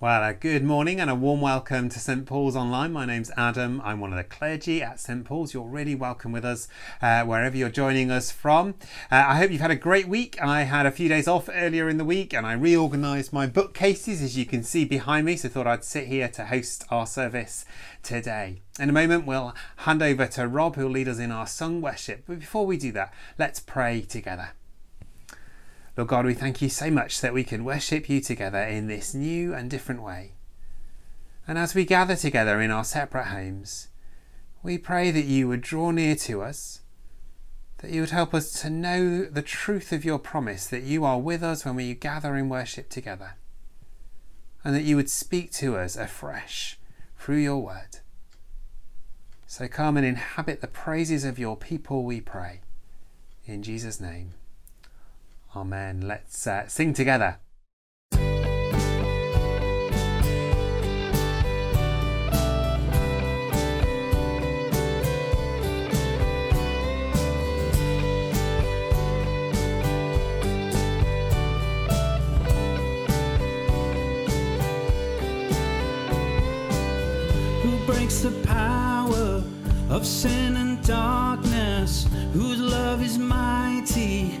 Well, a good morning and a warm welcome to St Paul's Online. My name's Adam. I'm one of the clergy at St Paul's. You're really welcome with us uh, wherever you're joining us from. Uh, I hope you've had a great week. I had a few days off earlier in the week and I reorganised my bookcases, as you can see behind me, so I thought I'd sit here to host our service today. In a moment, we'll hand over to Rob, who'll lead us in our sung worship. But before we do that, let's pray together. Lord God, we thank you so much that we can worship you together in this new and different way. And as we gather together in our separate homes, we pray that you would draw near to us, that you would help us to know the truth of your promise that you are with us when we gather in worship together, and that you would speak to us afresh through your word. So come and inhabit the praises of your people, we pray. In Jesus' name. Amen. Let's uh, sing together. who breaks the power of sin and darkness, whose love is mighty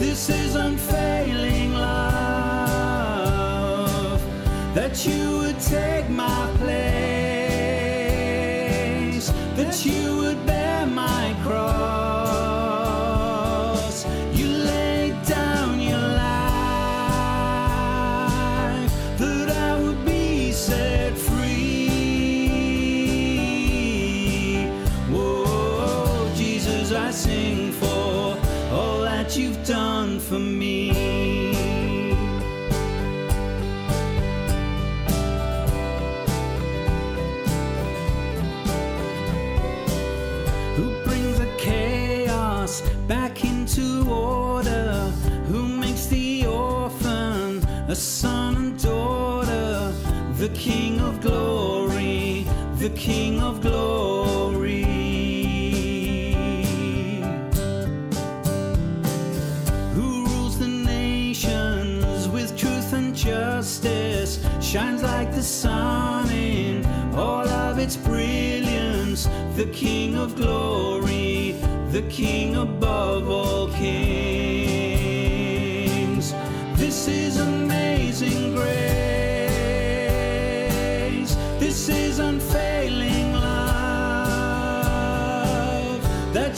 This is unfailing love. That you would take my place. That you the King of glory. Who rules the nations with truth and justice? Shines like the sun in all of its brilliance. The King of glory, the King above all kings. This is amazing grace. This is unfailing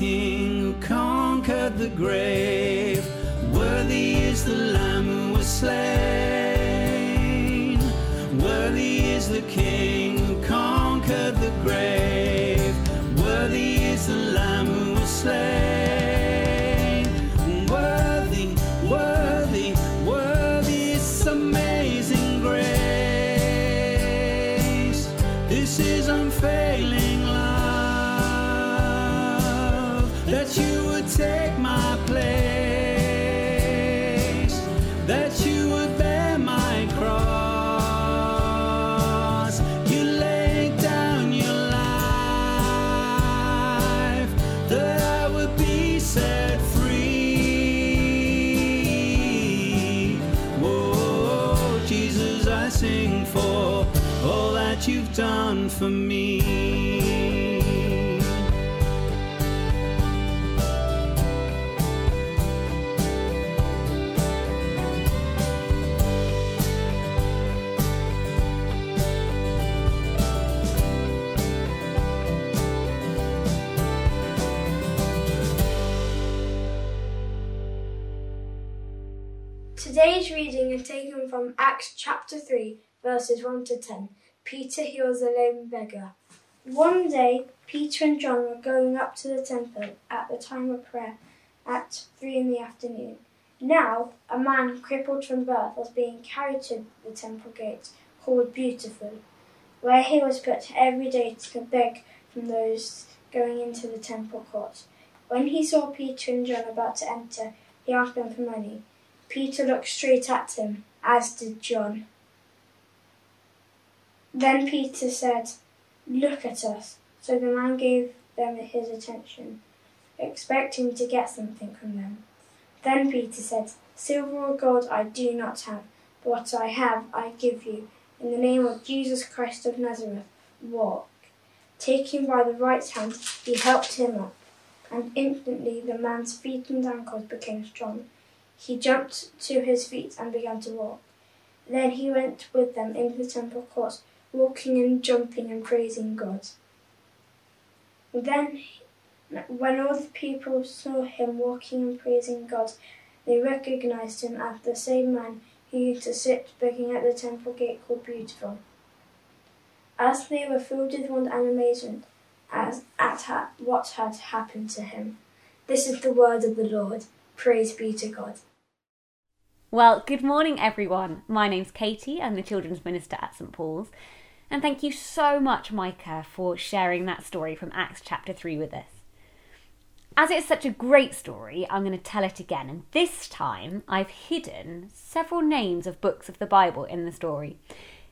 King who conquered the grave. Worthy is the Lamb who was slain. Today's reading is taken from Acts chapter 3, verses 1 to 10. Peter heals a lame beggar. One day, Peter and John were going up to the temple at the time of prayer at 3 in the afternoon. Now, a man crippled from birth was being carried to the temple gate, called Beautiful, where he was put every day to beg from those going into the temple court. When he saw Peter and John about to enter, he asked them for money. Peter looked straight at him, as did John. Then Peter said, Look at us. So the man gave them his attention, expecting to get something from them. Then Peter said, Silver or gold I do not have, but what I have I give you. In the name of Jesus Christ of Nazareth, walk. Taking by the right hand, he helped him up, and instantly the man's feet and ankles became strong. He jumped to his feet and began to walk. Then he went with them into the temple courts, walking and jumping and praising God. Then, when all the people saw him walking and praising God, they recognized him as the same man who used to sit begging at the temple gate called Beautiful. As they were filled with wonder and amazement as, at ha- what had happened to him. This is the word of the Lord. Praise be to God. Well, good morning, everyone. My name's Katie. I'm the Children's Minister at St Paul's. And thank you so much, Micah, for sharing that story from Acts chapter 3 with us. As it's such a great story, I'm going to tell it again. And this time, I've hidden several names of books of the Bible in the story.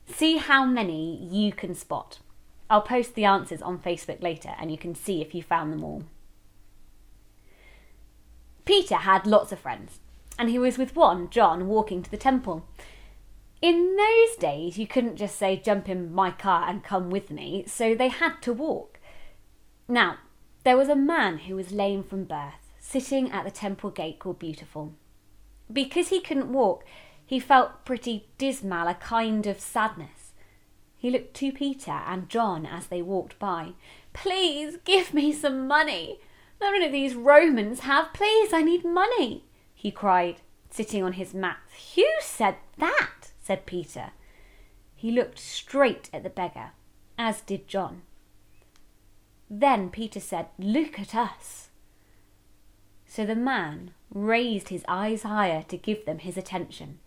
See how many you can spot. I'll post the answers on Facebook later and you can see if you found them all. Peter had lots of friends, and he was with one, John, walking to the temple. In those days, you couldn't just say, jump in my car and come with me, so they had to walk. Now, there was a man who was lame from birth, sitting at the temple gate called Beautiful. Because he couldn't walk, he felt pretty dismal, a kind of sadness. He looked to Peter and John as they walked by. Please give me some money. None of these Romans have. Please, I need money, he cried, sitting on his mat. Who said that? said Peter. He looked straight at the beggar, as did John. Then Peter said, Look at us. So the man raised his eyes higher to give them his attention,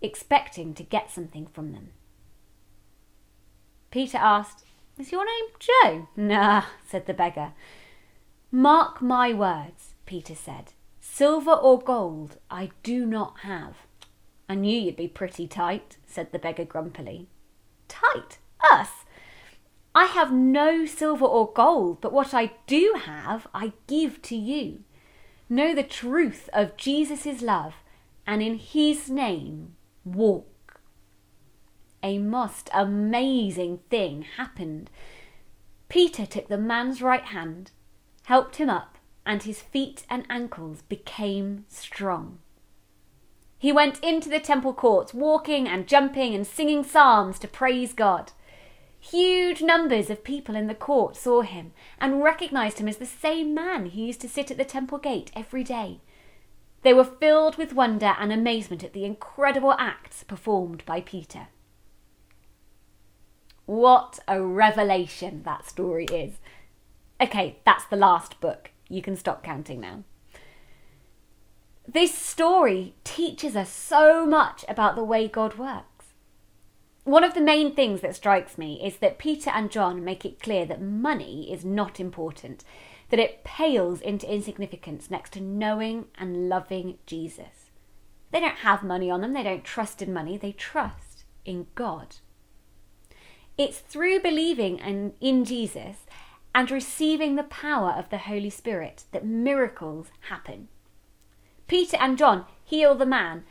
expecting to get something from them. Peter asked, Is your name Joe? Nah, said the beggar. Mark my words, Peter said. Silver or gold I do not have. I knew you'd be pretty tight, said the beggar grumpily. Tight? Us? I have no silver or gold, but what I do have I give to you. Know the truth of Jesus' love, and in his name walk. A most amazing thing happened. Peter took the man's right hand, helped him up, and his feet and ankles became strong. He went into the temple courts, walking and jumping and singing psalms to praise God. Huge numbers of people in the court saw him and recognized him as the same man who used to sit at the temple gate every day. They were filled with wonder and amazement at the incredible acts performed by Peter. What a revelation that story is. Okay, that's the last book. You can stop counting now. This story teaches us so much about the way God works. One of the main things that strikes me is that Peter and John make it clear that money is not important, that it pales into insignificance next to knowing and loving Jesus. They don't have money on them, they don't trust in money, they trust in God. It's through believing in, in Jesus and receiving the power of the Holy Spirit that miracles happen. Peter and John heal the man,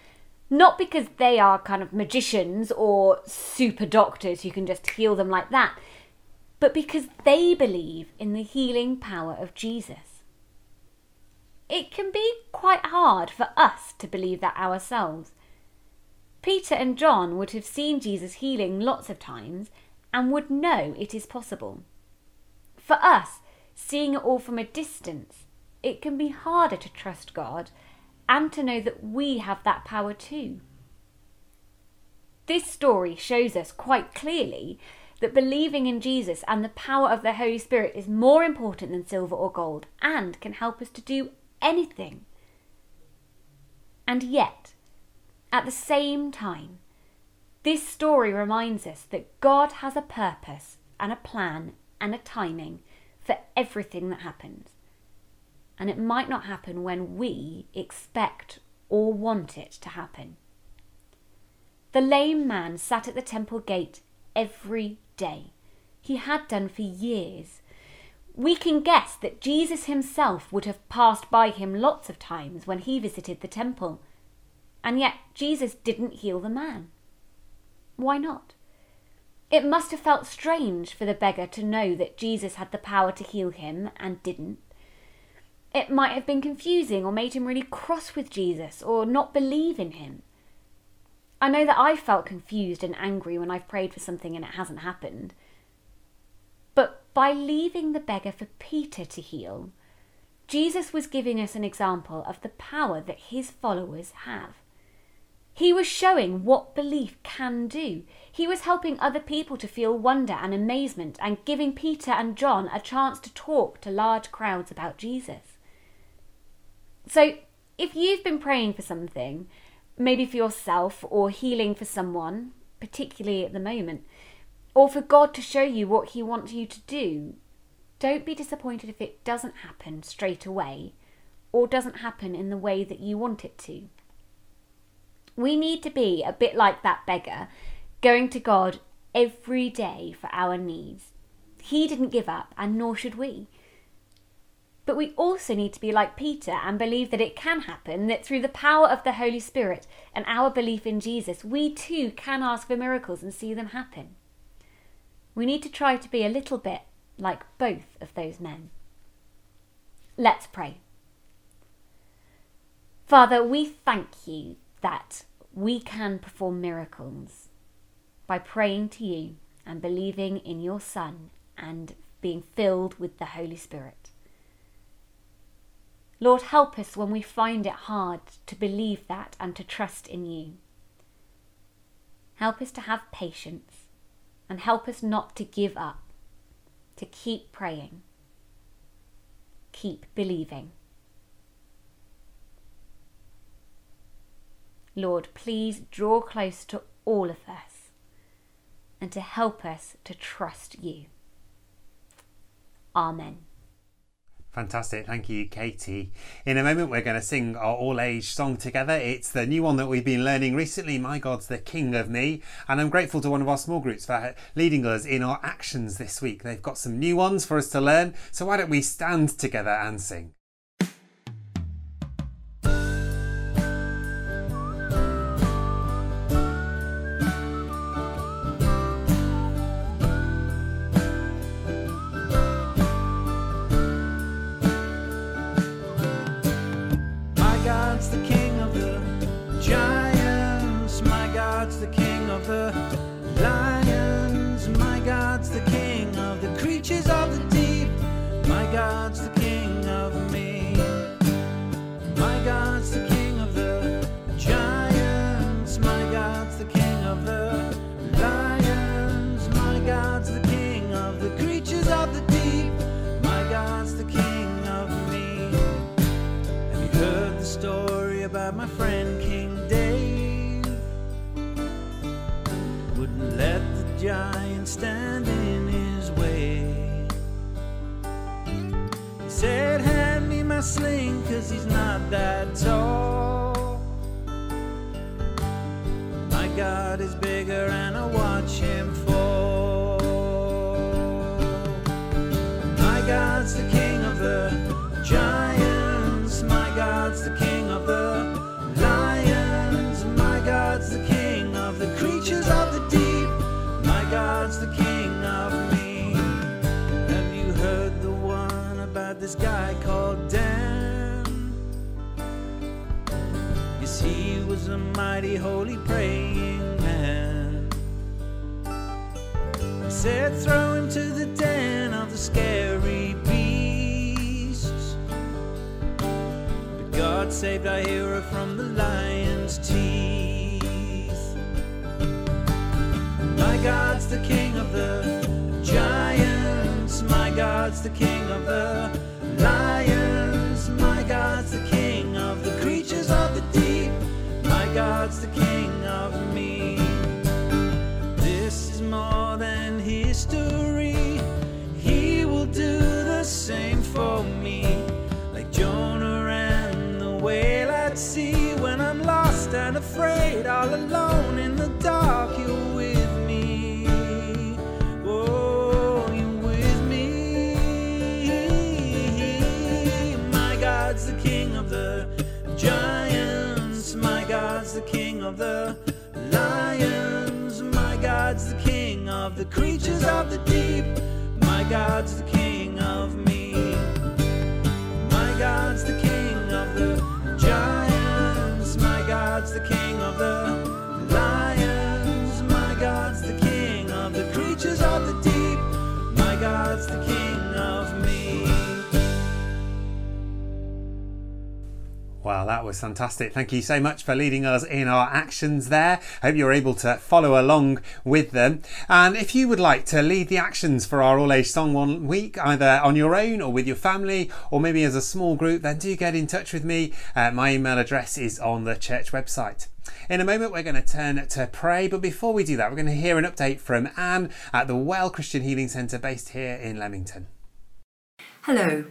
not because they are kind of magicians or super doctors who can just heal them like that, but because they believe in the healing power of Jesus. It can be quite hard for us to believe that ourselves. Peter and John would have seen Jesus healing lots of times and would know it is possible. For us, seeing it all from a distance, it can be harder to trust God and to know that we have that power too. This story shows us quite clearly that believing in Jesus and the power of the Holy Spirit is more important than silver or gold and can help us to do anything. And yet, at the same time, this story reminds us that God has a purpose and a plan and a timing for everything that happens. And it might not happen when we expect or want it to happen. The lame man sat at the temple gate every day. He had done for years. We can guess that Jesus himself would have passed by him lots of times when he visited the temple. And yet Jesus didn't heal the man. Why not? It must have felt strange for the beggar to know that Jesus had the power to heal him and didn't. It might have been confusing or made him really cross with Jesus or not believe in him. I know that I've felt confused and angry when I've prayed for something and it hasn't happened. But by leaving the beggar for Peter to heal, Jesus was giving us an example of the power that his followers have. He was showing what belief can do. He was helping other people to feel wonder and amazement and giving Peter and John a chance to talk to large crowds about Jesus. So, if you've been praying for something maybe for yourself or healing for someone, particularly at the moment, or for God to show you what He wants you to do, don't be disappointed if it doesn't happen straight away or doesn't happen in the way that you want it to. We need to be a bit like that beggar, going to God every day for our needs. He didn't give up, and nor should we. But we also need to be like Peter and believe that it can happen, that through the power of the Holy Spirit and our belief in Jesus, we too can ask for miracles and see them happen. We need to try to be a little bit like both of those men. Let's pray. Father, we thank you that we can perform miracles by praying to you and believing in your Son and being filled with the Holy Spirit. Lord, help us when we find it hard to believe that and to trust in you. Help us to have patience and help us not to give up, to keep praying, keep believing. Lord, please draw close to all of us and to help us to trust you. Amen. Fantastic. Thank you, Katie. In a moment, we're going to sing our all age song together. It's the new one that we've been learning recently My God's the King of Me. And I'm grateful to one of our small groups for leading us in our actions this week. They've got some new ones for us to learn. So why don't we stand together and sing? This guy called Dan? Yes, he was a mighty holy praying man. Said throw him to the den of the scary beasts. But God saved our hero from the lion's teeth. My God's the king of the giants. My God's the king of the lions. My God's the king of the creatures of the deep. My God's the king of me. This is more than history. He will do the same for me. Like Jonah and the whale at sea. When I'm lost and afraid, all alone in the dark, you're the lions. My God's the king of the creatures of the deep. My God's the king of me. My God's the king of the giants. My God's the king of the Wow, that was fantastic. Thank you so much for leading us in our actions there. Hope you're able to follow along with them. And if you would like to lead the actions for our All Age Song one week, either on your own or with your family, or maybe as a small group, then do get in touch with me. Uh, my email address is on the church website. In a moment, we're going to turn to pray, but before we do that, we're going to hear an update from Anne at the Well Christian Healing Centre based here in Leamington. Hello,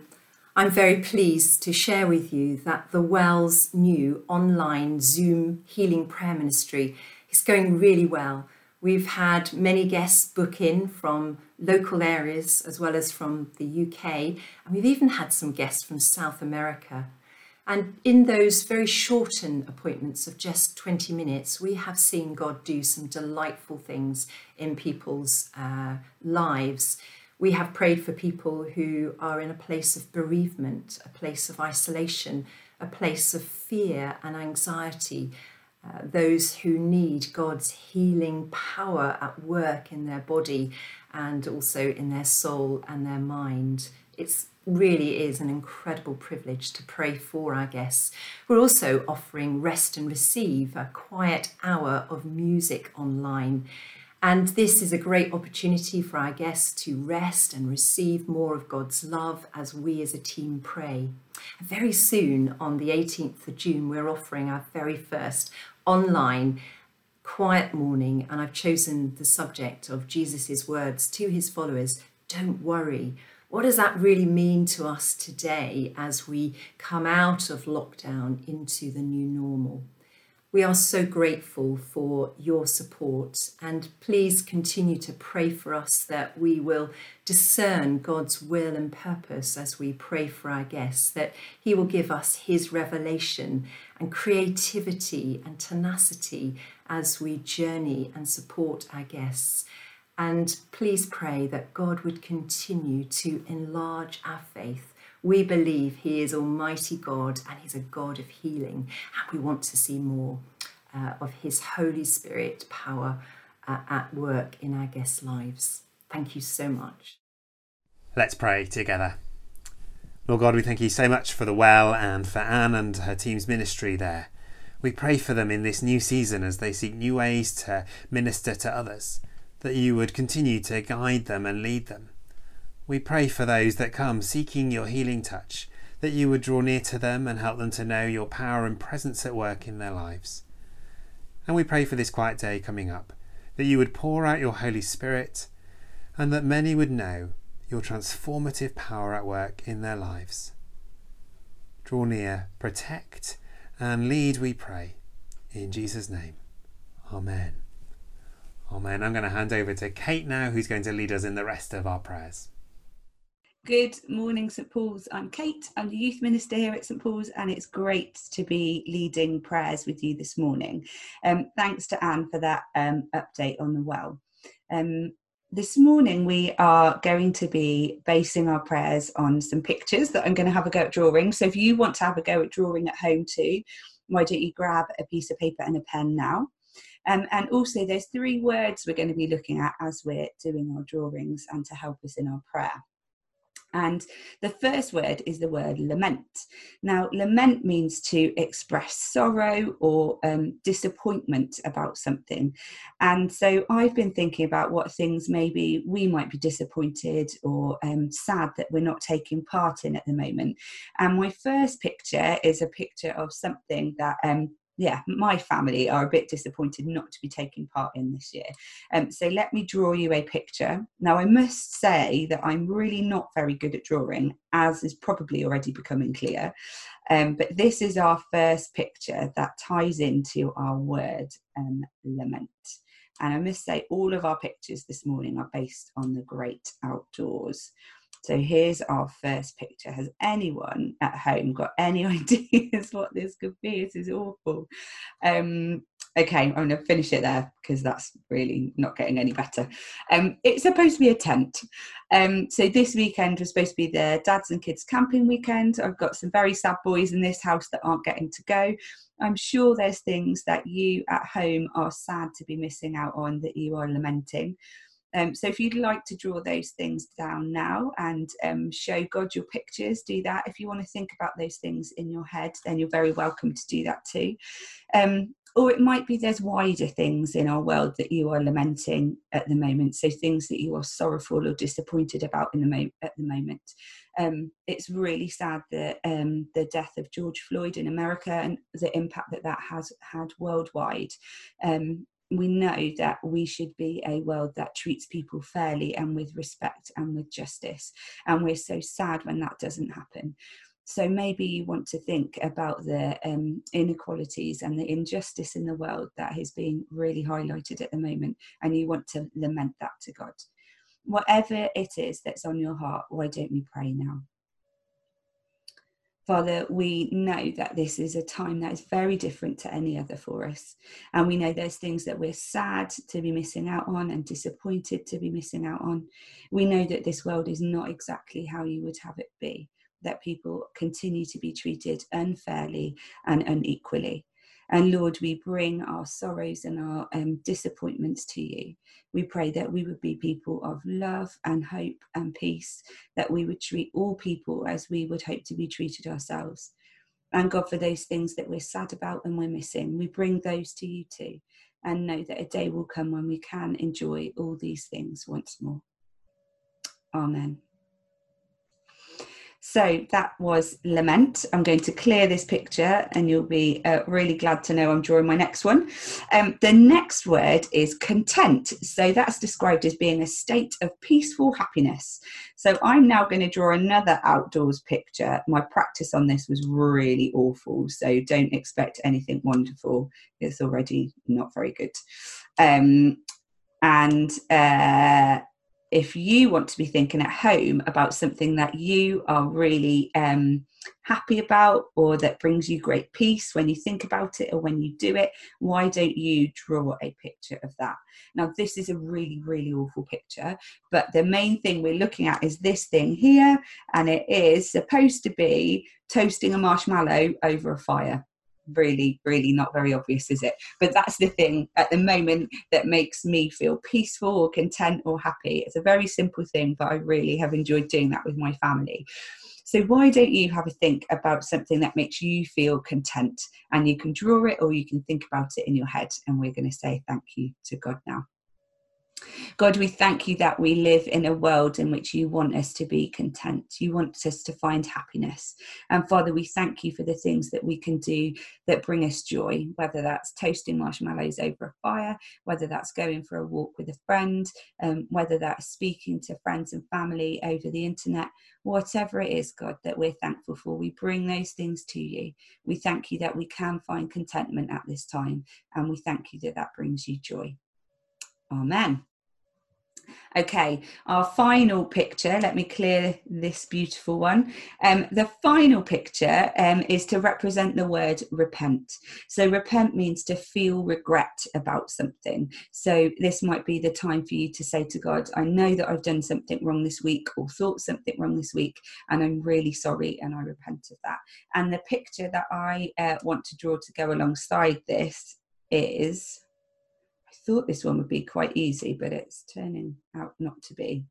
I'm very pleased to share with you that the Wells new online Zoom healing prayer ministry is going really well. We've had many guests book in from local areas as well as from the UK, and we've even had some guests from South America. And in those very shortened appointments of just 20 minutes, we have seen God do some delightful things in people's uh, lives. We have prayed for people who are in a place of bereavement, a place of isolation, a place of fear and anxiety. Uh, those who need God's healing power at work in their body and also in their soul and their mind. It's really is an incredible privilege to pray for our guests. We're also offering Rest and Receive, a quiet hour of music online. And this is a great opportunity for our guests to rest and receive more of God's love as we as a team pray. Very soon, on the 18th of June, we're offering our very first online quiet morning, and I've chosen the subject of Jesus' words to his followers don't worry. What does that really mean to us today as we come out of lockdown into the new normal? We are so grateful for your support and please continue to pray for us that we will discern God's will and purpose as we pray for our guests, that He will give us His revelation and creativity and tenacity as we journey and support our guests. And please pray that God would continue to enlarge our faith. We believe He is Almighty God and He's a God of healing, and we want to see more uh, of His Holy Spirit power uh, at work in our guests' lives. Thank you so much. Let's pray together. Lord God, we thank you so much for the well and for Anne and her team's ministry there. We pray for them in this new season as they seek new ways to minister to others, that you would continue to guide them and lead them. We pray for those that come seeking your healing touch, that you would draw near to them and help them to know your power and presence at work in their lives. And we pray for this quiet day coming up, that you would pour out your Holy Spirit and that many would know your transformative power at work in their lives. Draw near, protect, and lead, we pray. In Jesus' name. Amen. Amen. I'm going to hand over to Kate now, who's going to lead us in the rest of our prayers. Good morning, St Paul's. I'm Kate. I'm the youth minister here at St Paul's, and it's great to be leading prayers with you this morning. Um, thanks to Anne for that um, update on the well. Um, this morning, we are going to be basing our prayers on some pictures that I'm going to have a go at drawing. So, if you want to have a go at drawing at home too, why don't you grab a piece of paper and a pen now? Um, and also, there's three words we're going to be looking at as we're doing our drawings and to help us in our prayer. And the first word is the word lament. Now, lament means to express sorrow or um, disappointment about something. And so I've been thinking about what things maybe we might be disappointed or um, sad that we're not taking part in at the moment. And my first picture is a picture of something that um, yeah, my family are a bit disappointed not to be taking part in this year. Um, so let me draw you a picture. Now, I must say that I'm really not very good at drawing, as is probably already becoming clear. Um, but this is our first picture that ties into our word um, lament. And I must say, all of our pictures this morning are based on the great outdoors. So here's our first picture. Has anyone at home got any ideas what this could be? This is awful. Um, okay, I'm going to finish it there because that's really not getting any better. Um, it's supposed to be a tent. Um, so this weekend was supposed to be the dads and kids camping weekend. I've got some very sad boys in this house that aren't getting to go. I'm sure there's things that you at home are sad to be missing out on that you are lamenting. Um, so if you'd like to draw those things down now and um, show God your pictures, do that. If you want to think about those things in your head, then you're very welcome to do that too. Um, or it might be there's wider things in our world that you are lamenting at the moment. So things that you are sorrowful or disappointed about in the mo- at the moment. Um, it's really sad that um, the death of George Floyd in America and the impact that that has had worldwide. Um, we know that we should be a world that treats people fairly and with respect and with justice. And we're so sad when that doesn't happen. So maybe you want to think about the um, inequalities and the injustice in the world that is being really highlighted at the moment, and you want to lament that to God. Whatever it is that's on your heart, why don't we pray now? Father, we know that this is a time that is very different to any other for us. And we know there's things that we're sad to be missing out on and disappointed to be missing out on. We know that this world is not exactly how you would have it be, that people continue to be treated unfairly and unequally. And Lord, we bring our sorrows and our um, disappointments to you. We pray that we would be people of love and hope and peace, that we would treat all people as we would hope to be treated ourselves. And God, for those things that we're sad about and we're missing, we bring those to you too. And know that a day will come when we can enjoy all these things once more. Amen. So that was Lament. I'm going to clear this picture and you'll be uh, really glad to know I'm drawing my next one. Um, the next word is content. So that's described as being a state of peaceful happiness. So I'm now going to draw another outdoors picture. My practice on this was really awful. So don't expect anything wonderful. It's already not very good. Um, and uh, if you want to be thinking at home about something that you are really um, happy about or that brings you great peace when you think about it or when you do it, why don't you draw a picture of that? Now, this is a really, really awful picture, but the main thing we're looking at is this thing here, and it is supposed to be toasting a marshmallow over a fire really, really not very obvious, is it? But that's the thing at the moment that makes me feel peaceful or content or happy. It's a very simple thing, but I really have enjoyed doing that with my family. So, why don't you have a think about something that makes you feel content? And you can draw it or you can think about it in your head. And we're going to say thank you to God now. God, we thank you that we live in a world in which you want us to be content. You want us to find happiness. And Father, we thank you for the things that we can do that bring us joy, whether that's toasting marshmallows over a fire, whether that's going for a walk with a friend, um, whether that's speaking to friends and family over the internet, whatever it is, God, that we're thankful for. We bring those things to you. We thank you that we can find contentment at this time. And we thank you that that brings you joy. Amen. Okay, our final picture, let me clear this beautiful one. Um, the final picture um, is to represent the word repent. So, repent means to feel regret about something. So, this might be the time for you to say to God, I know that I've done something wrong this week or thought something wrong this week, and I'm really sorry and I repent of that. And the picture that I uh, want to draw to go alongside this is thought this one would be quite easy, but it's turning out not to be.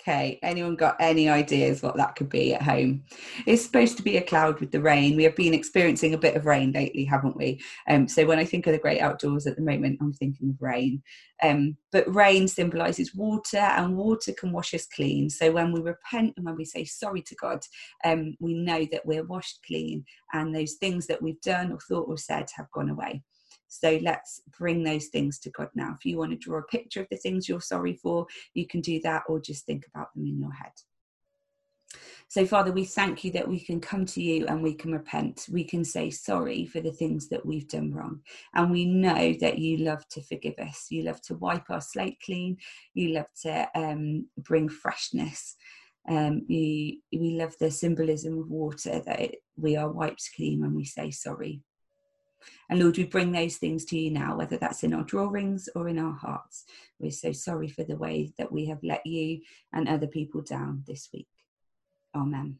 Okay, anyone got any ideas what that could be at home? It's supposed to be a cloud with the rain. We have been experiencing a bit of rain lately, haven't we? Um, so when I think of the great outdoors at the moment, I'm thinking of rain. Um, but rain symbolises water, and water can wash us clean. So when we repent and when we say sorry to God, um, we know that we're washed clean, and those things that we've done or thought or said have gone away. So let's bring those things to God now. If you want to draw a picture of the things you're sorry for, you can do that or just think about them in your head. So, Father, we thank you that we can come to you and we can repent. We can say sorry for the things that we've done wrong. And we know that you love to forgive us. You love to wipe our slate clean. You love to um, bring freshness. Um, you, we love the symbolism of water that it, we are wiped clean when we say sorry. And Lord, we bring those things to you now, whether that's in our drawings or in our hearts. We're so sorry for the way that we have let you and other people down this week. Amen.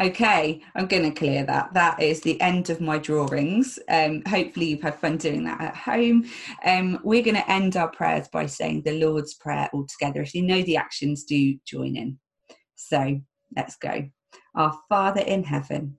Okay, I'm going to clear that. That is the end of my drawings. Um, hopefully, you've had fun doing that at home. Um, we're going to end our prayers by saying the Lord's Prayer all together. If you know the actions, do join in. So let's go. Our Father in heaven,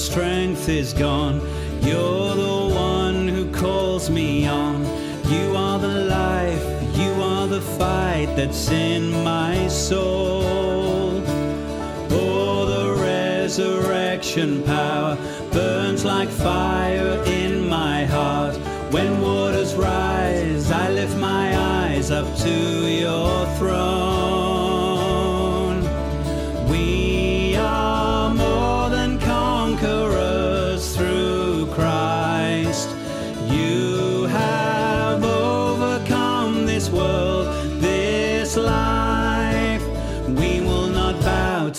Strength is gone. You're the one who calls me on. You are the life, you are the fight that's in my soul. Oh, the resurrection power burns like fire in my heart. When waters rise, I lift my eyes up to your throne.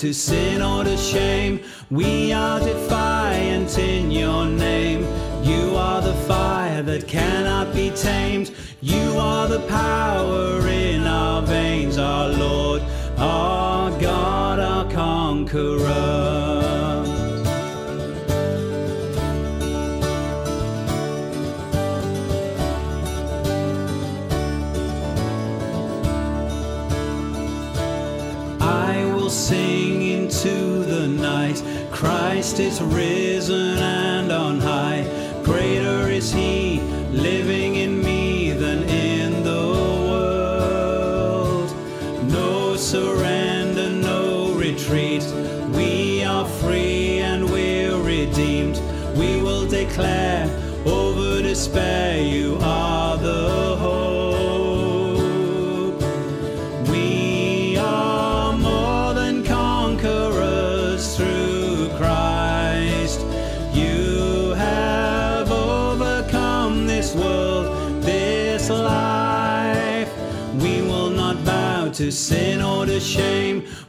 To sin or to shame. We are defiant in your name. You are the fire that cannot be tamed. You are the power in our veins, our Lord, our God, our conqueror. Christ is risen and on high. Greater is He living in me than in the world. No surrender, no retreat. We are free and we're redeemed. We will declare over despair,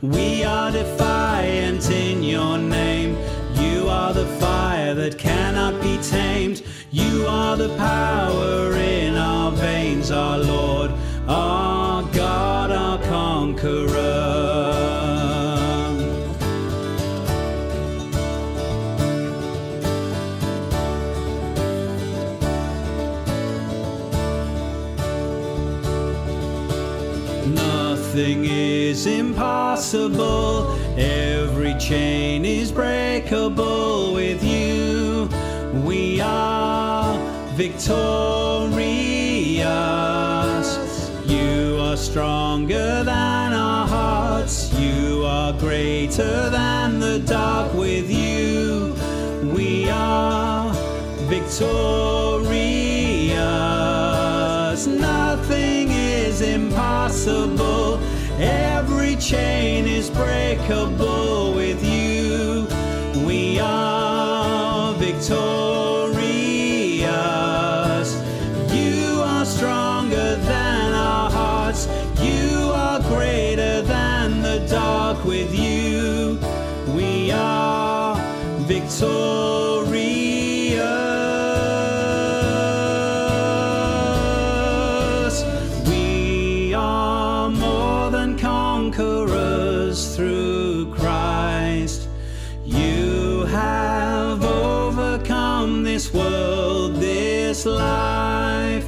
We are defiant in your name. You are the fire that cannot be tamed. You are the power in our veins, our Lord, our God, our conqueror. Every chain is breakable with you. We are victorious. You are stronger than our hearts. You are greater than the dark with you. We are victorious. Chain is breakable with you. We are victorious. You are stronger than our hearts. You are greater than the dark with you. We are victorious. Life.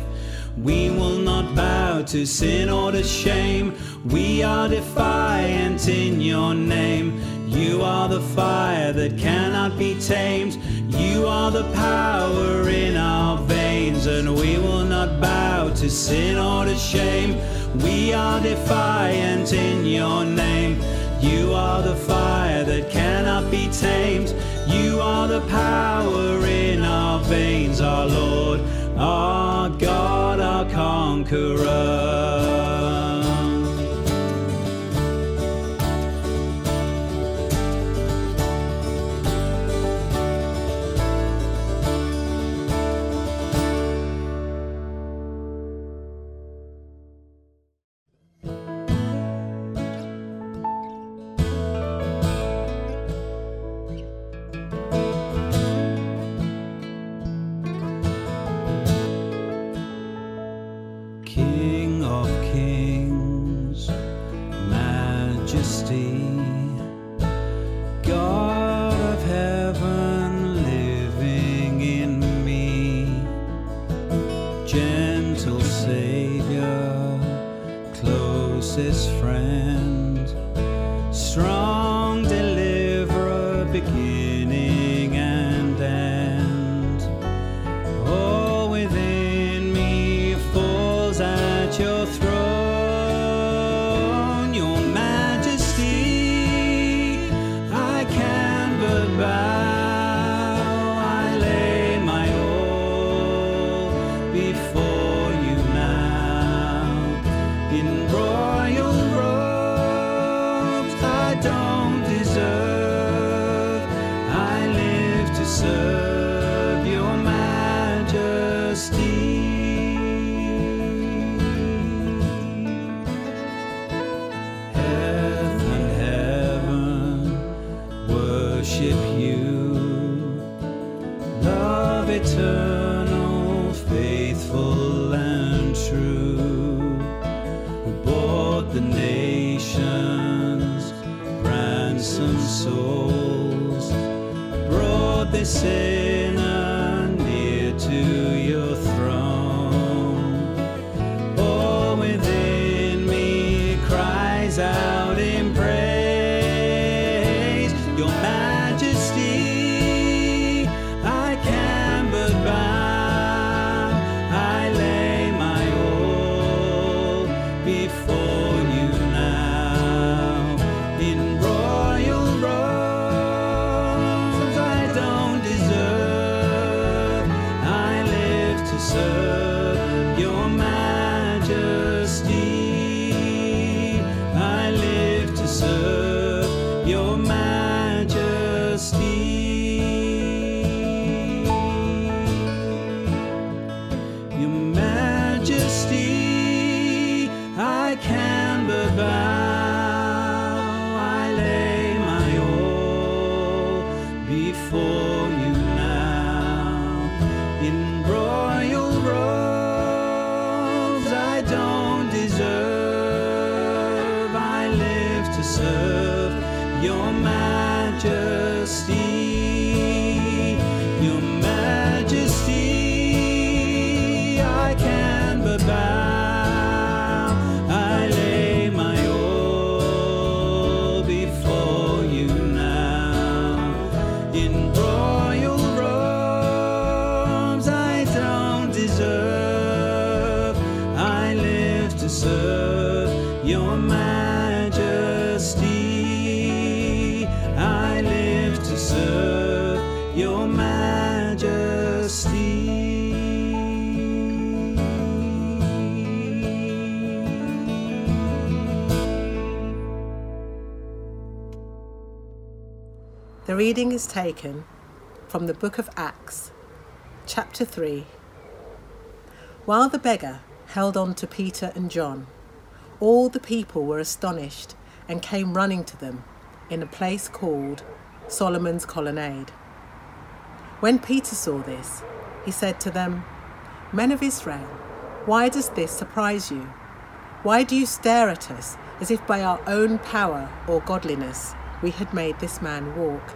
We will not bow to sin or to shame. We are defiant in your name. You are the fire that cannot be tamed. You are the power in our veins, and we will not bow to sin or to shame. We are defiant in your name. You are the fire that cannot be tamed. You are the power in our veins, our Lord, our God, our conqueror. Reading is taken from the book of Acts, chapter 3. While the beggar held on to Peter and John, all the people were astonished and came running to them in a place called Solomon's Colonnade. When Peter saw this, he said to them, Men of Israel, why does this surprise you? Why do you stare at us as if by our own power or godliness we had made this man walk?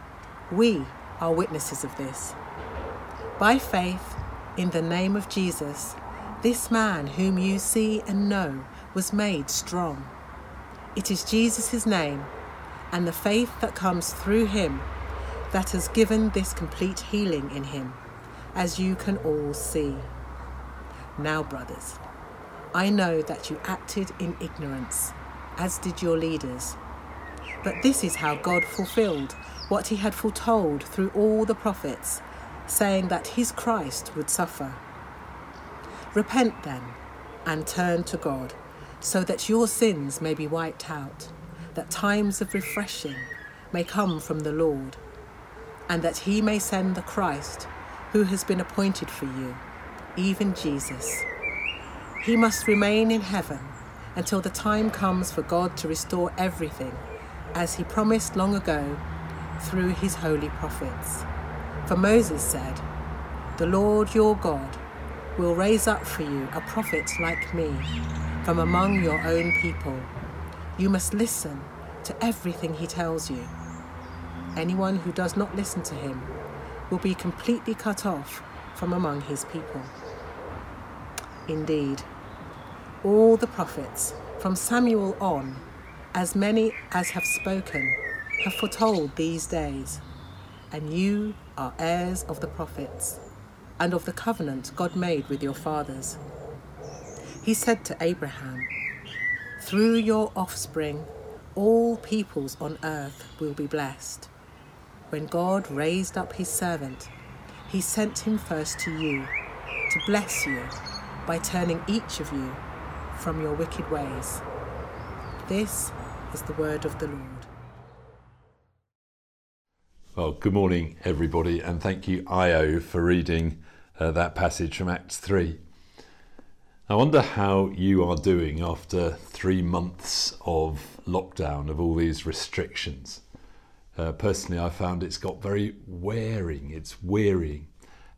We are witnesses of this. By faith, in the name of Jesus, this man whom you see and know was made strong. It is Jesus' name and the faith that comes through him that has given this complete healing in him, as you can all see. Now, brothers, I know that you acted in ignorance, as did your leaders. But this is how God fulfilled what he had foretold through all the prophets, saying that his Christ would suffer. Repent then and turn to God, so that your sins may be wiped out, that times of refreshing may come from the Lord, and that he may send the Christ who has been appointed for you, even Jesus. He must remain in heaven until the time comes for God to restore everything, as he promised long ago through his holy prophets. For Moses said, The Lord your God will raise up for you a prophet like me from among your own people. You must listen to everything he tells you. Anyone who does not listen to him will be completely cut off from among his people. Indeed, all the prophets, from Samuel on, as many as have spoken, have foretold these days. And you are heirs of the prophets and of the covenant God made with your fathers. He said to Abraham, Through your offspring, all peoples on earth will be blessed. When God raised up his servant, he sent him first to you to bless you by turning each of you from your wicked ways. This is the word of the Lord. Well, good morning, everybody, and thank you, Io, for reading uh, that passage from Acts 3. I wonder how you are doing after three months of lockdown, of all these restrictions. Uh, personally, I found it's got very wearing, it's wearying.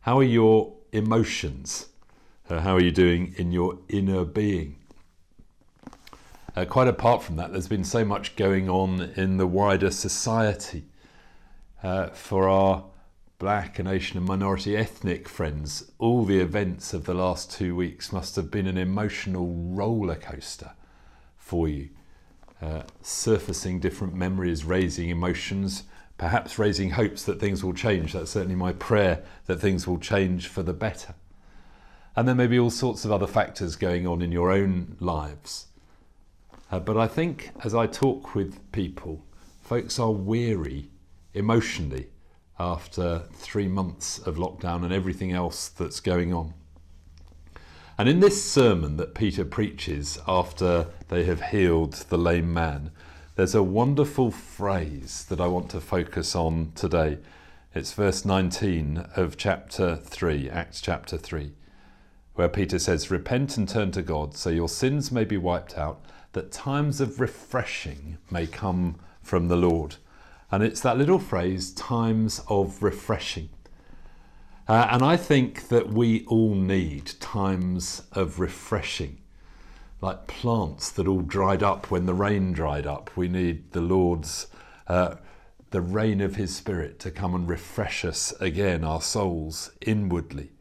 How are your emotions? Uh, how are you doing in your inner being? Uh, quite apart from that, there's been so much going on in the wider society. Uh, for our black and Asian and minority ethnic friends, all the events of the last two weeks must have been an emotional roller coaster for you. Uh, surfacing different memories, raising emotions, perhaps raising hopes that things will change. That's certainly my prayer that things will change for the better. And there may be all sorts of other factors going on in your own lives. Uh, but I think as I talk with people, folks are weary emotionally after three months of lockdown and everything else that's going on. And in this sermon that Peter preaches after they have healed the lame man, there's a wonderful phrase that I want to focus on today. It's verse 19 of chapter 3, Acts chapter 3, where Peter says, Repent and turn to God so your sins may be wiped out, that times of refreshing may come from the Lord. And it's that little phrase, times of refreshing. Uh, and I think that we all need times of refreshing, like plants that all dried up when the rain dried up. We need the Lord's, uh, the rain of His Spirit to come and refresh us again, our souls inwardly.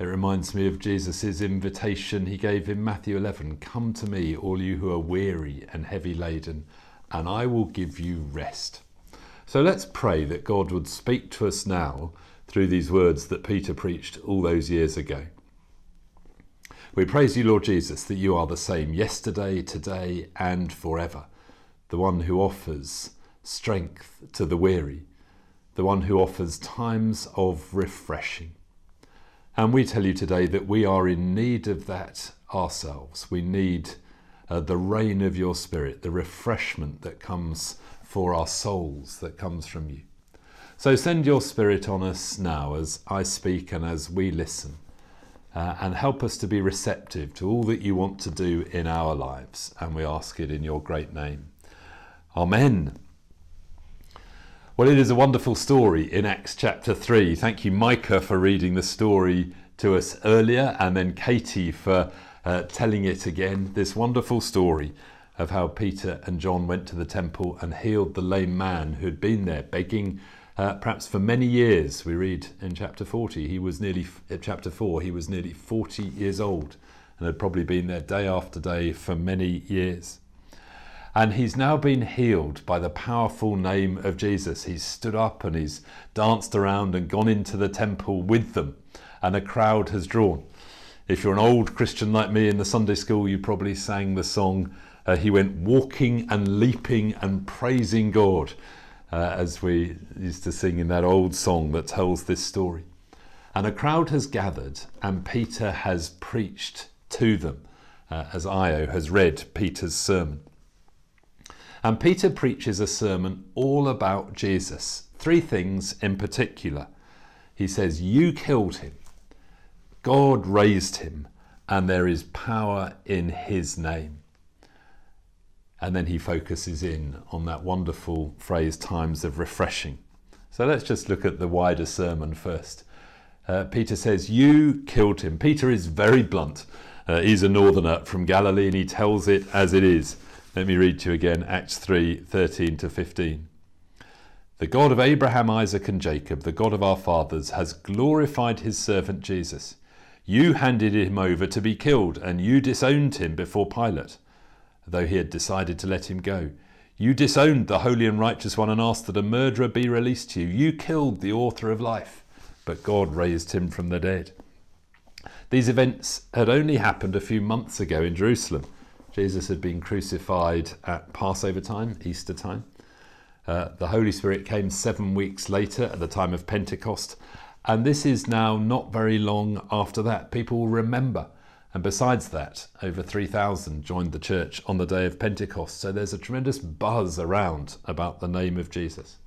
It reminds me of Jesus' invitation he gave in Matthew 11 Come to me, all you who are weary and heavy laden, and I will give you rest. So let's pray that God would speak to us now through these words that Peter preached all those years ago. We praise you, Lord Jesus, that you are the same yesterday, today, and forever, the one who offers strength to the weary, the one who offers times of refreshing. And we tell you today that we are in need of that ourselves. We need uh, the rain of your Spirit, the refreshment that comes for our souls, that comes from you. So send your Spirit on us now as I speak and as we listen, uh, and help us to be receptive to all that you want to do in our lives. And we ask it in your great name. Amen. Well, it is a wonderful story in Acts chapter 3. Thank you, Micah, for reading the story to us earlier, and then Katie for uh, telling it again. This wonderful story of how Peter and John went to the temple and healed the lame man who had been there begging uh, perhaps for many years. We read in chapter 40, he was nearly, uh, chapter 4, he was nearly 40 years old and had probably been there day after day for many years. And he's now been healed by the powerful name of Jesus. He's stood up and he's danced around and gone into the temple with them, and a crowd has drawn. If you're an old Christian like me in the Sunday school, you probably sang the song, uh, He went walking and leaping and praising God uh, as we used to sing in that old song that tells this story. And a crowd has gathered, and Peter has preached to them, uh, as Io has read Peter's sermon. And Peter preaches a sermon all about Jesus. Three things in particular. He says, You killed him, God raised him, and there is power in his name. And then he focuses in on that wonderful phrase, times of refreshing. So let's just look at the wider sermon first. Uh, Peter says, You killed him. Peter is very blunt. Uh, he's a northerner from Galilee and he tells it as it is. Let me read to you again Acts 3 13 to 15. The God of Abraham, Isaac, and Jacob, the God of our fathers, has glorified his servant Jesus. You handed him over to be killed, and you disowned him before Pilate though he had decided to let him go. You disowned the holy and righteous one and asked that a murderer be released to you. You killed the author of life, but God raised him from the dead. These events had only happened a few months ago in Jerusalem. Jesus had been crucified at Passover time, Easter time. Uh, the Holy Spirit came seven weeks later at the time of Pentecost, and this is now not very long after that. People remember and besides that, over 3,000 joined the church on the day of Pentecost. So there's a tremendous buzz around about the name of Jesus.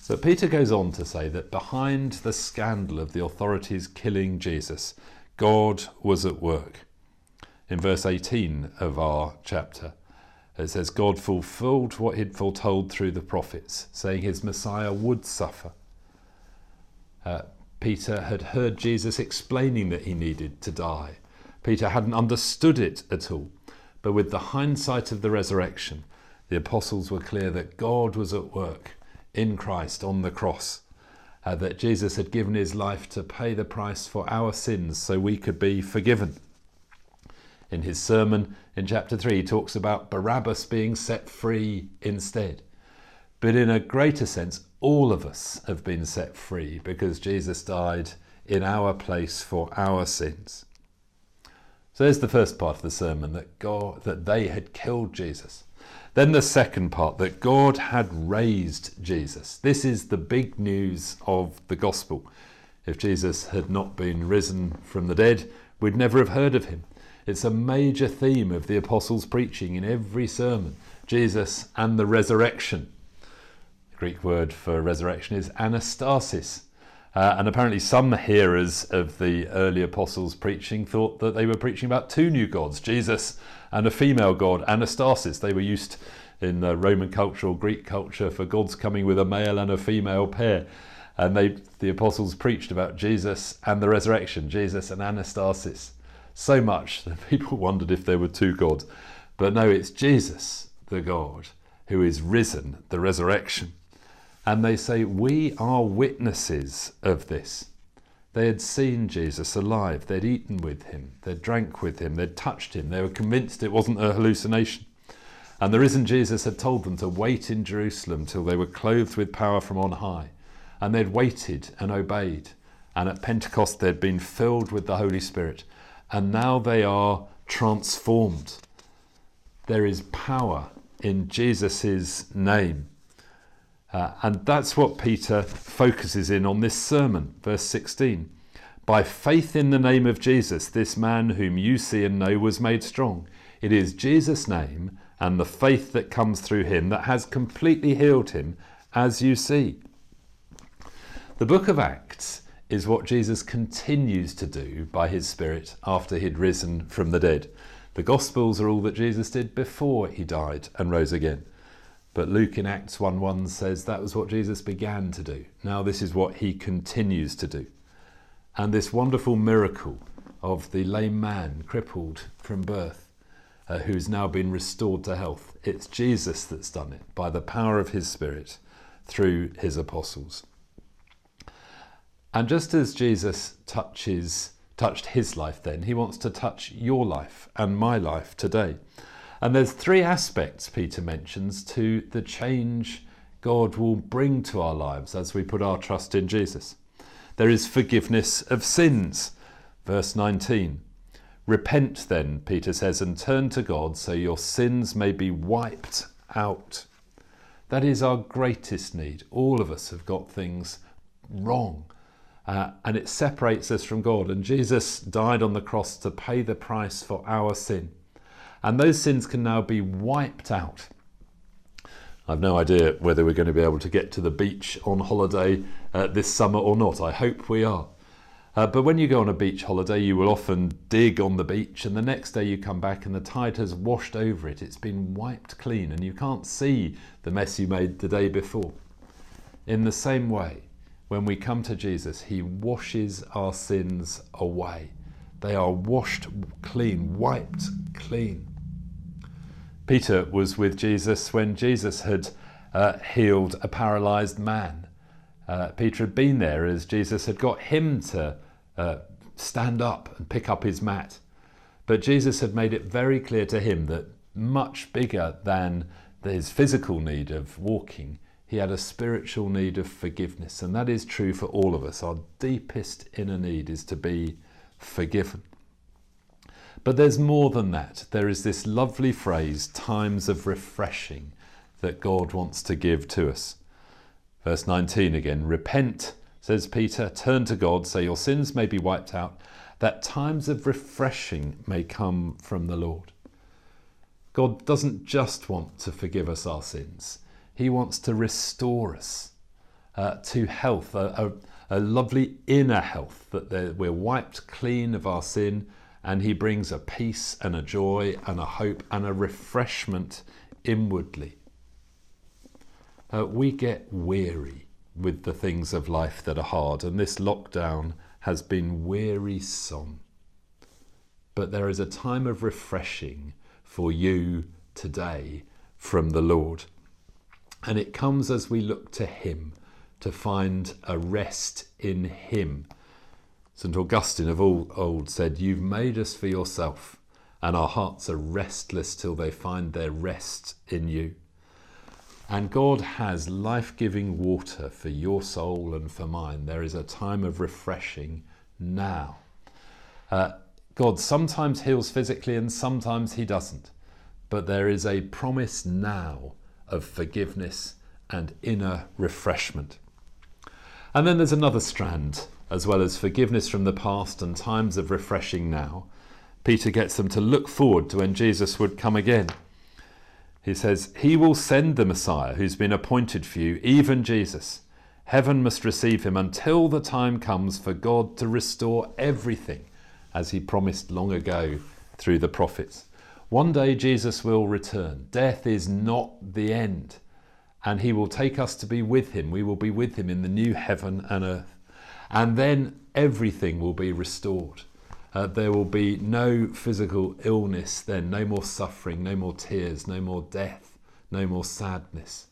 So Peter goes on to say that behind the scandal of the authorities killing Jesus, God was at work. In verse 18 of our chapter, it says, God fulfilled what he'd foretold through the prophets, saying his Messiah would suffer. Uh, Peter had heard Jesus explaining that he needed to die. Peter hadn't understood it at all. But with the hindsight of the resurrection, the apostles were clear that God was at work in Christ on the cross, uh, that Jesus had given his life to pay the price for our sins so we could be forgiven. In his sermon in chapter 3, he talks about Barabbas being set free instead. But in a greater sense, all of us have been set free because Jesus died in our place for our sins. So there's the first part of the sermon that God that they had killed Jesus. Then the second part that God had raised Jesus. This is the big news of the gospel. If Jesus had not been risen from the dead, we'd never have heard of him. It's a major theme of the apostles' preaching in every sermon Jesus and the resurrection. The Greek word for resurrection is anastasis. Uh, and apparently, some hearers of the early apostles' preaching thought that they were preaching about two new gods, Jesus and a female god, Anastasis. They were used in the Roman culture or Greek culture for gods coming with a male and a female pair. And they, the apostles preached about Jesus and the resurrection, Jesus and Anastasis, so much that people wondered if there were two gods. But no, it's Jesus, the God, who is risen, the resurrection. And they say, We are witnesses of this. They had seen Jesus alive, they'd eaten with him, they'd drank with him, they'd touched him, they were convinced it wasn't a hallucination. And the risen Jesus had told them to wait in Jerusalem till they were clothed with power from on high. And they'd waited and obeyed. And at Pentecost, they'd been filled with the Holy Spirit. And now they are transformed. There is power in Jesus' name. Uh, and that's what Peter focuses in on this sermon, verse 16. By faith in the name of Jesus, this man whom you see and know was made strong. It is Jesus' name and the faith that comes through him that has completely healed him, as you see. The book of Acts is what Jesus continues to do by his Spirit after he'd risen from the dead. The Gospels are all that Jesus did before he died and rose again. But Luke in Acts 1 1 says that was what Jesus began to do. Now, this is what he continues to do. And this wonderful miracle of the lame man crippled from birth, uh, who's now been restored to health, it's Jesus that's done it by the power of his Spirit through his apostles. And just as Jesus touches, touched his life then, he wants to touch your life and my life today. And there's three aspects Peter mentions to the change God will bring to our lives as we put our trust in Jesus. There is forgiveness of sins, verse 19. Repent then, Peter says, and turn to God so your sins may be wiped out. That is our greatest need. All of us have got things wrong. Uh, and it separates us from God. And Jesus died on the cross to pay the price for our sin and those sins can now be wiped out. I've no idea whether we're going to be able to get to the beach on holiday uh, this summer or not. I hope we are. Uh, but when you go on a beach holiday, you will often dig on the beach, and the next day you come back and the tide has washed over it. It's been wiped clean, and you can't see the mess you made the day before. In the same way, when we come to Jesus, He washes our sins away. They are washed clean, wiped clean. Peter was with Jesus when Jesus had uh, healed a paralyzed man. Uh, Peter had been there as Jesus had got him to uh, stand up and pick up his mat. But Jesus had made it very clear to him that much bigger than his physical need of walking, he had a spiritual need of forgiveness. And that is true for all of us. Our deepest inner need is to be forgiven. But there's more than that. There is this lovely phrase, times of refreshing, that God wants to give to us. Verse 19 again Repent, says Peter, turn to God so your sins may be wiped out, that times of refreshing may come from the Lord. God doesn't just want to forgive us our sins, He wants to restore us uh, to health, a, a, a, lovely inner health, that we're wiped clean of our sin and he brings a peace and a joy and a hope and a refreshment inwardly. Uh, we get weary with the things of life that are hard, and this lockdown has been wearisome. But there is a time of refreshing for you today from the Lord. And it comes as we look to Him to find a rest in Him St. Augustine of old said, You've made us for yourself, and our hearts are restless till they find their rest in you. And God has life giving water for your soul and for mine. There is a time of refreshing now. Uh, God sometimes heals physically and sometimes He doesn't. But there is a promise now of forgiveness and inner refreshment. And then there's another strand as well as forgiveness from the past and times of refreshing now, Peter gets them to look forward to when Jesus would come again. He says, He will send the Messiah who's been appointed for you, even Jesus. Heaven must receive him until the time comes for God to restore everything, as he promised long ago through the prophets. One day Jesus will return. Death is not the end, and he will take us to be with him. We will be with him in the new heaven and earth. And then everything will be restored. Uh, there will be no physical illness then, no more suffering, no more tears, no more death, no more sadness.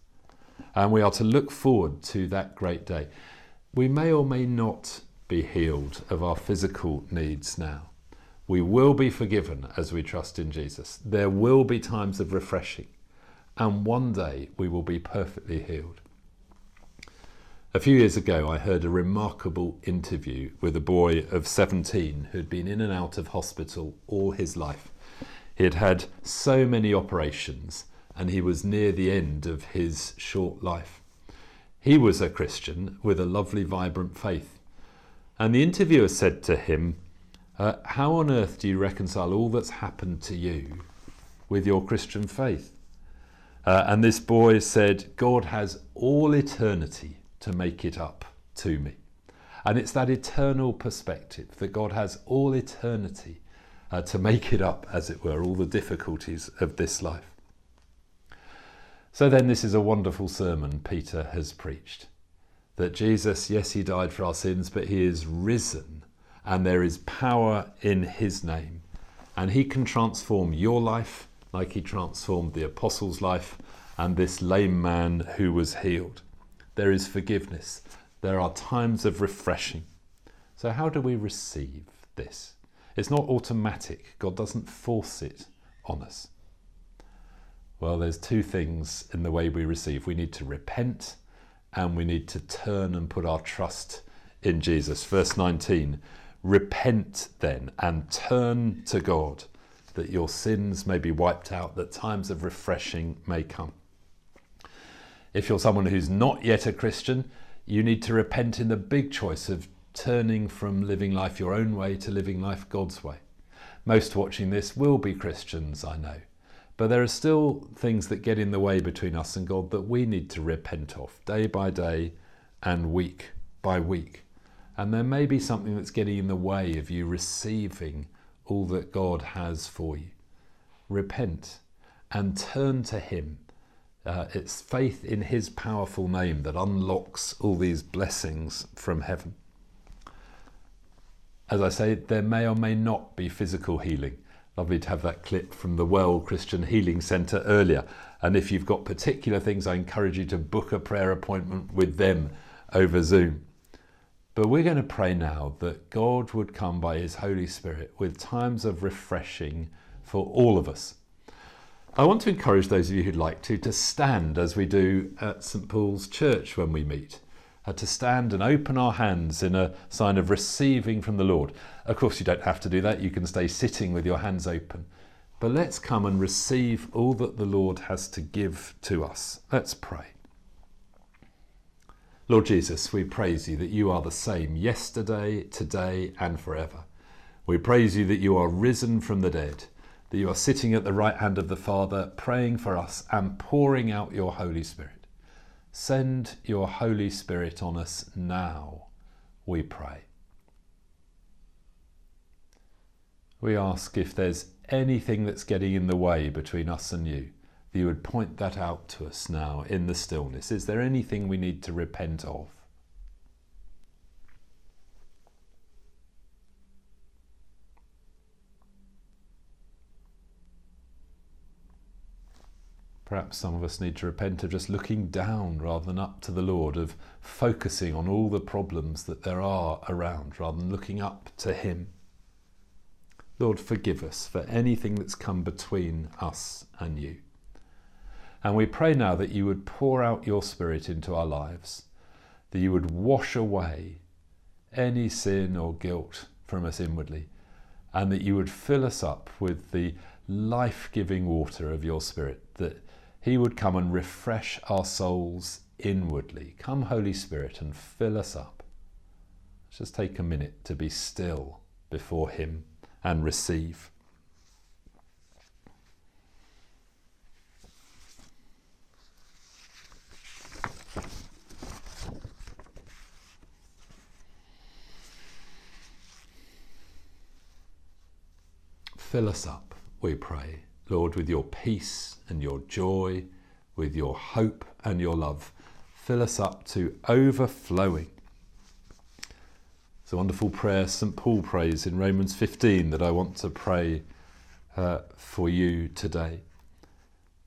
And we are to look forward to that great day. We may or may not be healed of our physical needs now. We will be forgiven as we trust in Jesus. There will be times of refreshing, and one day we will be perfectly healed. A few years ago, I heard a remarkable interview with a boy of 17 who'd been in and out of hospital all his life. He had had so many operations and he was near the end of his short life. He was a Christian with a lovely, vibrant faith. And the interviewer said to him, uh, How on earth do you reconcile all that's happened to you with your Christian faith? Uh, and this boy said, God has all eternity to make it up to me. And it's that eternal perspective that God has all eternity uh, to make it up, as it were, all the difficulties of this life. So then, this is a wonderful sermon Peter has preached. That Jesus, yes, he died for our sins, but he is risen, and there is power in his name. And he can transform your life like he transformed the apostles' life and this lame man who was healed there is forgiveness, there are times of refreshing. So, how do we receive this? It's not automatic, God doesn't force it on us. Well, there's two things in the way we receive we need to repent and we need to turn and put our trust in Jesus. Verse 19 Repent then and turn to God that your sins may be wiped out, that times of refreshing may come. If you're someone who's not yet a Christian, you need to repent in the big choice of turning from living life your own way to living life God's way. Most watching this will be Christians, I know. But there are still things that get in the way between us and God that we need to repent of day by day and week by week. And there may be something that's getting in the way of you receiving all that God has for you. Repent and turn to Him uh, it's faith in His powerful name that unlocks all these blessings from heaven. As I say, there may or may not be physical healing. Lovely to have that clip from the Well Christian Healing Centre earlier. And if you've got particular things, I encourage you to book a prayer appointment with them over Zoom. But we're going to pray now that God would come by His Holy Spirit with times of refreshing for all of us I want to encourage those of you who'd like to to stand as we do at St Paul's Church when we meet, uh, to stand and open our hands in a sign of receiving from the Lord. Of course, you don't have to do that, you can stay sitting with your hands open. But let's come and receive all that the Lord has to give to us. Let's pray. Lord Jesus, we praise you that you are the same yesterday, today, and forever. We praise you that you are risen from the dead that you are sitting at the right hand of the Father, praying for us and pouring out your Holy Spirit. Send your Holy Spirit on us now, we pray. We ask if there's anything that's getting in the way between us and you, that you would point that out to us now in the stillness. Is there anything we need to repent of? Perhaps some of us need to repent of just looking down rather than up to the Lord, of focusing on all the problems that there are around rather than looking up to Him. Lord, forgive us for anything that's come between us and you. And we pray now that you would pour out your Spirit into our lives, that you would wash away any sin or guilt from us inwardly, and that you would fill us up with the life giving water of your Spirit, that he would come and refresh our souls inwardly. Come, Holy Spirit, and fill us up. Let's just take a minute to be still before Him and receive. Fill us up, we pray, Lord, with your peace and your joy, with your hope and your love. Fill us up to overflowing. It's a wonderful prayer St. Paul prays in Romans 15 that I want to pray uh, for you today.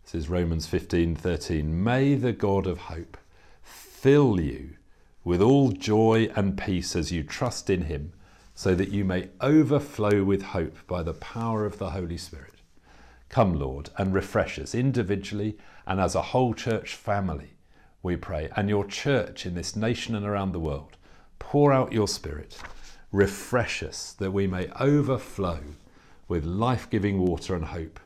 This is Romans 15:13. May the God of hope fill you with all joy and peace as you trust in him, so that you may overflow with hope by the power of the Holy Spirit. Come, Lord, and refresh us individually and as a whole church family, we pray, and your church in this nation and around the world. Pour out your Spirit, refresh us that we may overflow with life giving water and hope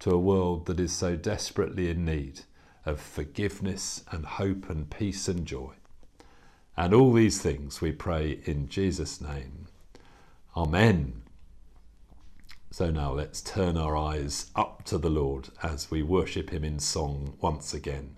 to a world that is so desperately in need of forgiveness and hope and peace and joy. And all these things we pray in Jesus' name. Amen. So now let's turn our eyes up to the Lord as we worship Him in song once again.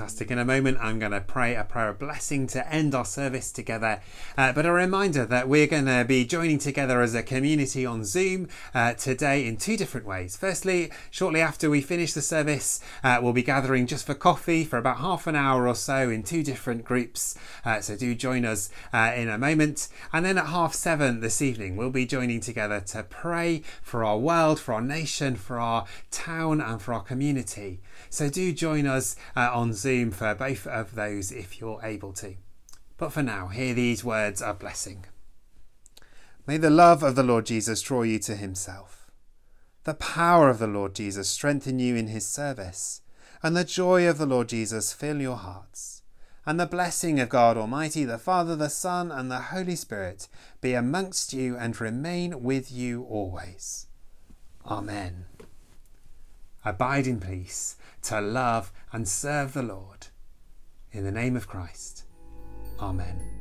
Fantastic. In a moment, I'm going to pray a prayer of blessing to end our service together. Uh, but a reminder that we're going to be joining together as a community on Zoom uh, today in two different ways. Firstly, shortly after we finish the service, uh, we'll be gathering just for coffee for about half an hour or so in two different groups. Uh, so do join us uh, in a moment. And then at half seven this evening, we'll be joining together to pray for our world, for our nation, for our town, and for our community. So do join us uh, on Zoom for both of those if you're able to. But for now, hear these words of blessing. May the love of the Lord Jesus draw you to himself. The power of the Lord Jesus strengthen you in his service, and the joy of the Lord Jesus fill your hearts. And the blessing of God Almighty, the Father, the Son, and the Holy Spirit be amongst you and remain with you always. Amen. Abide in peace to love and serve the Lord. In the name of Christ. Amen.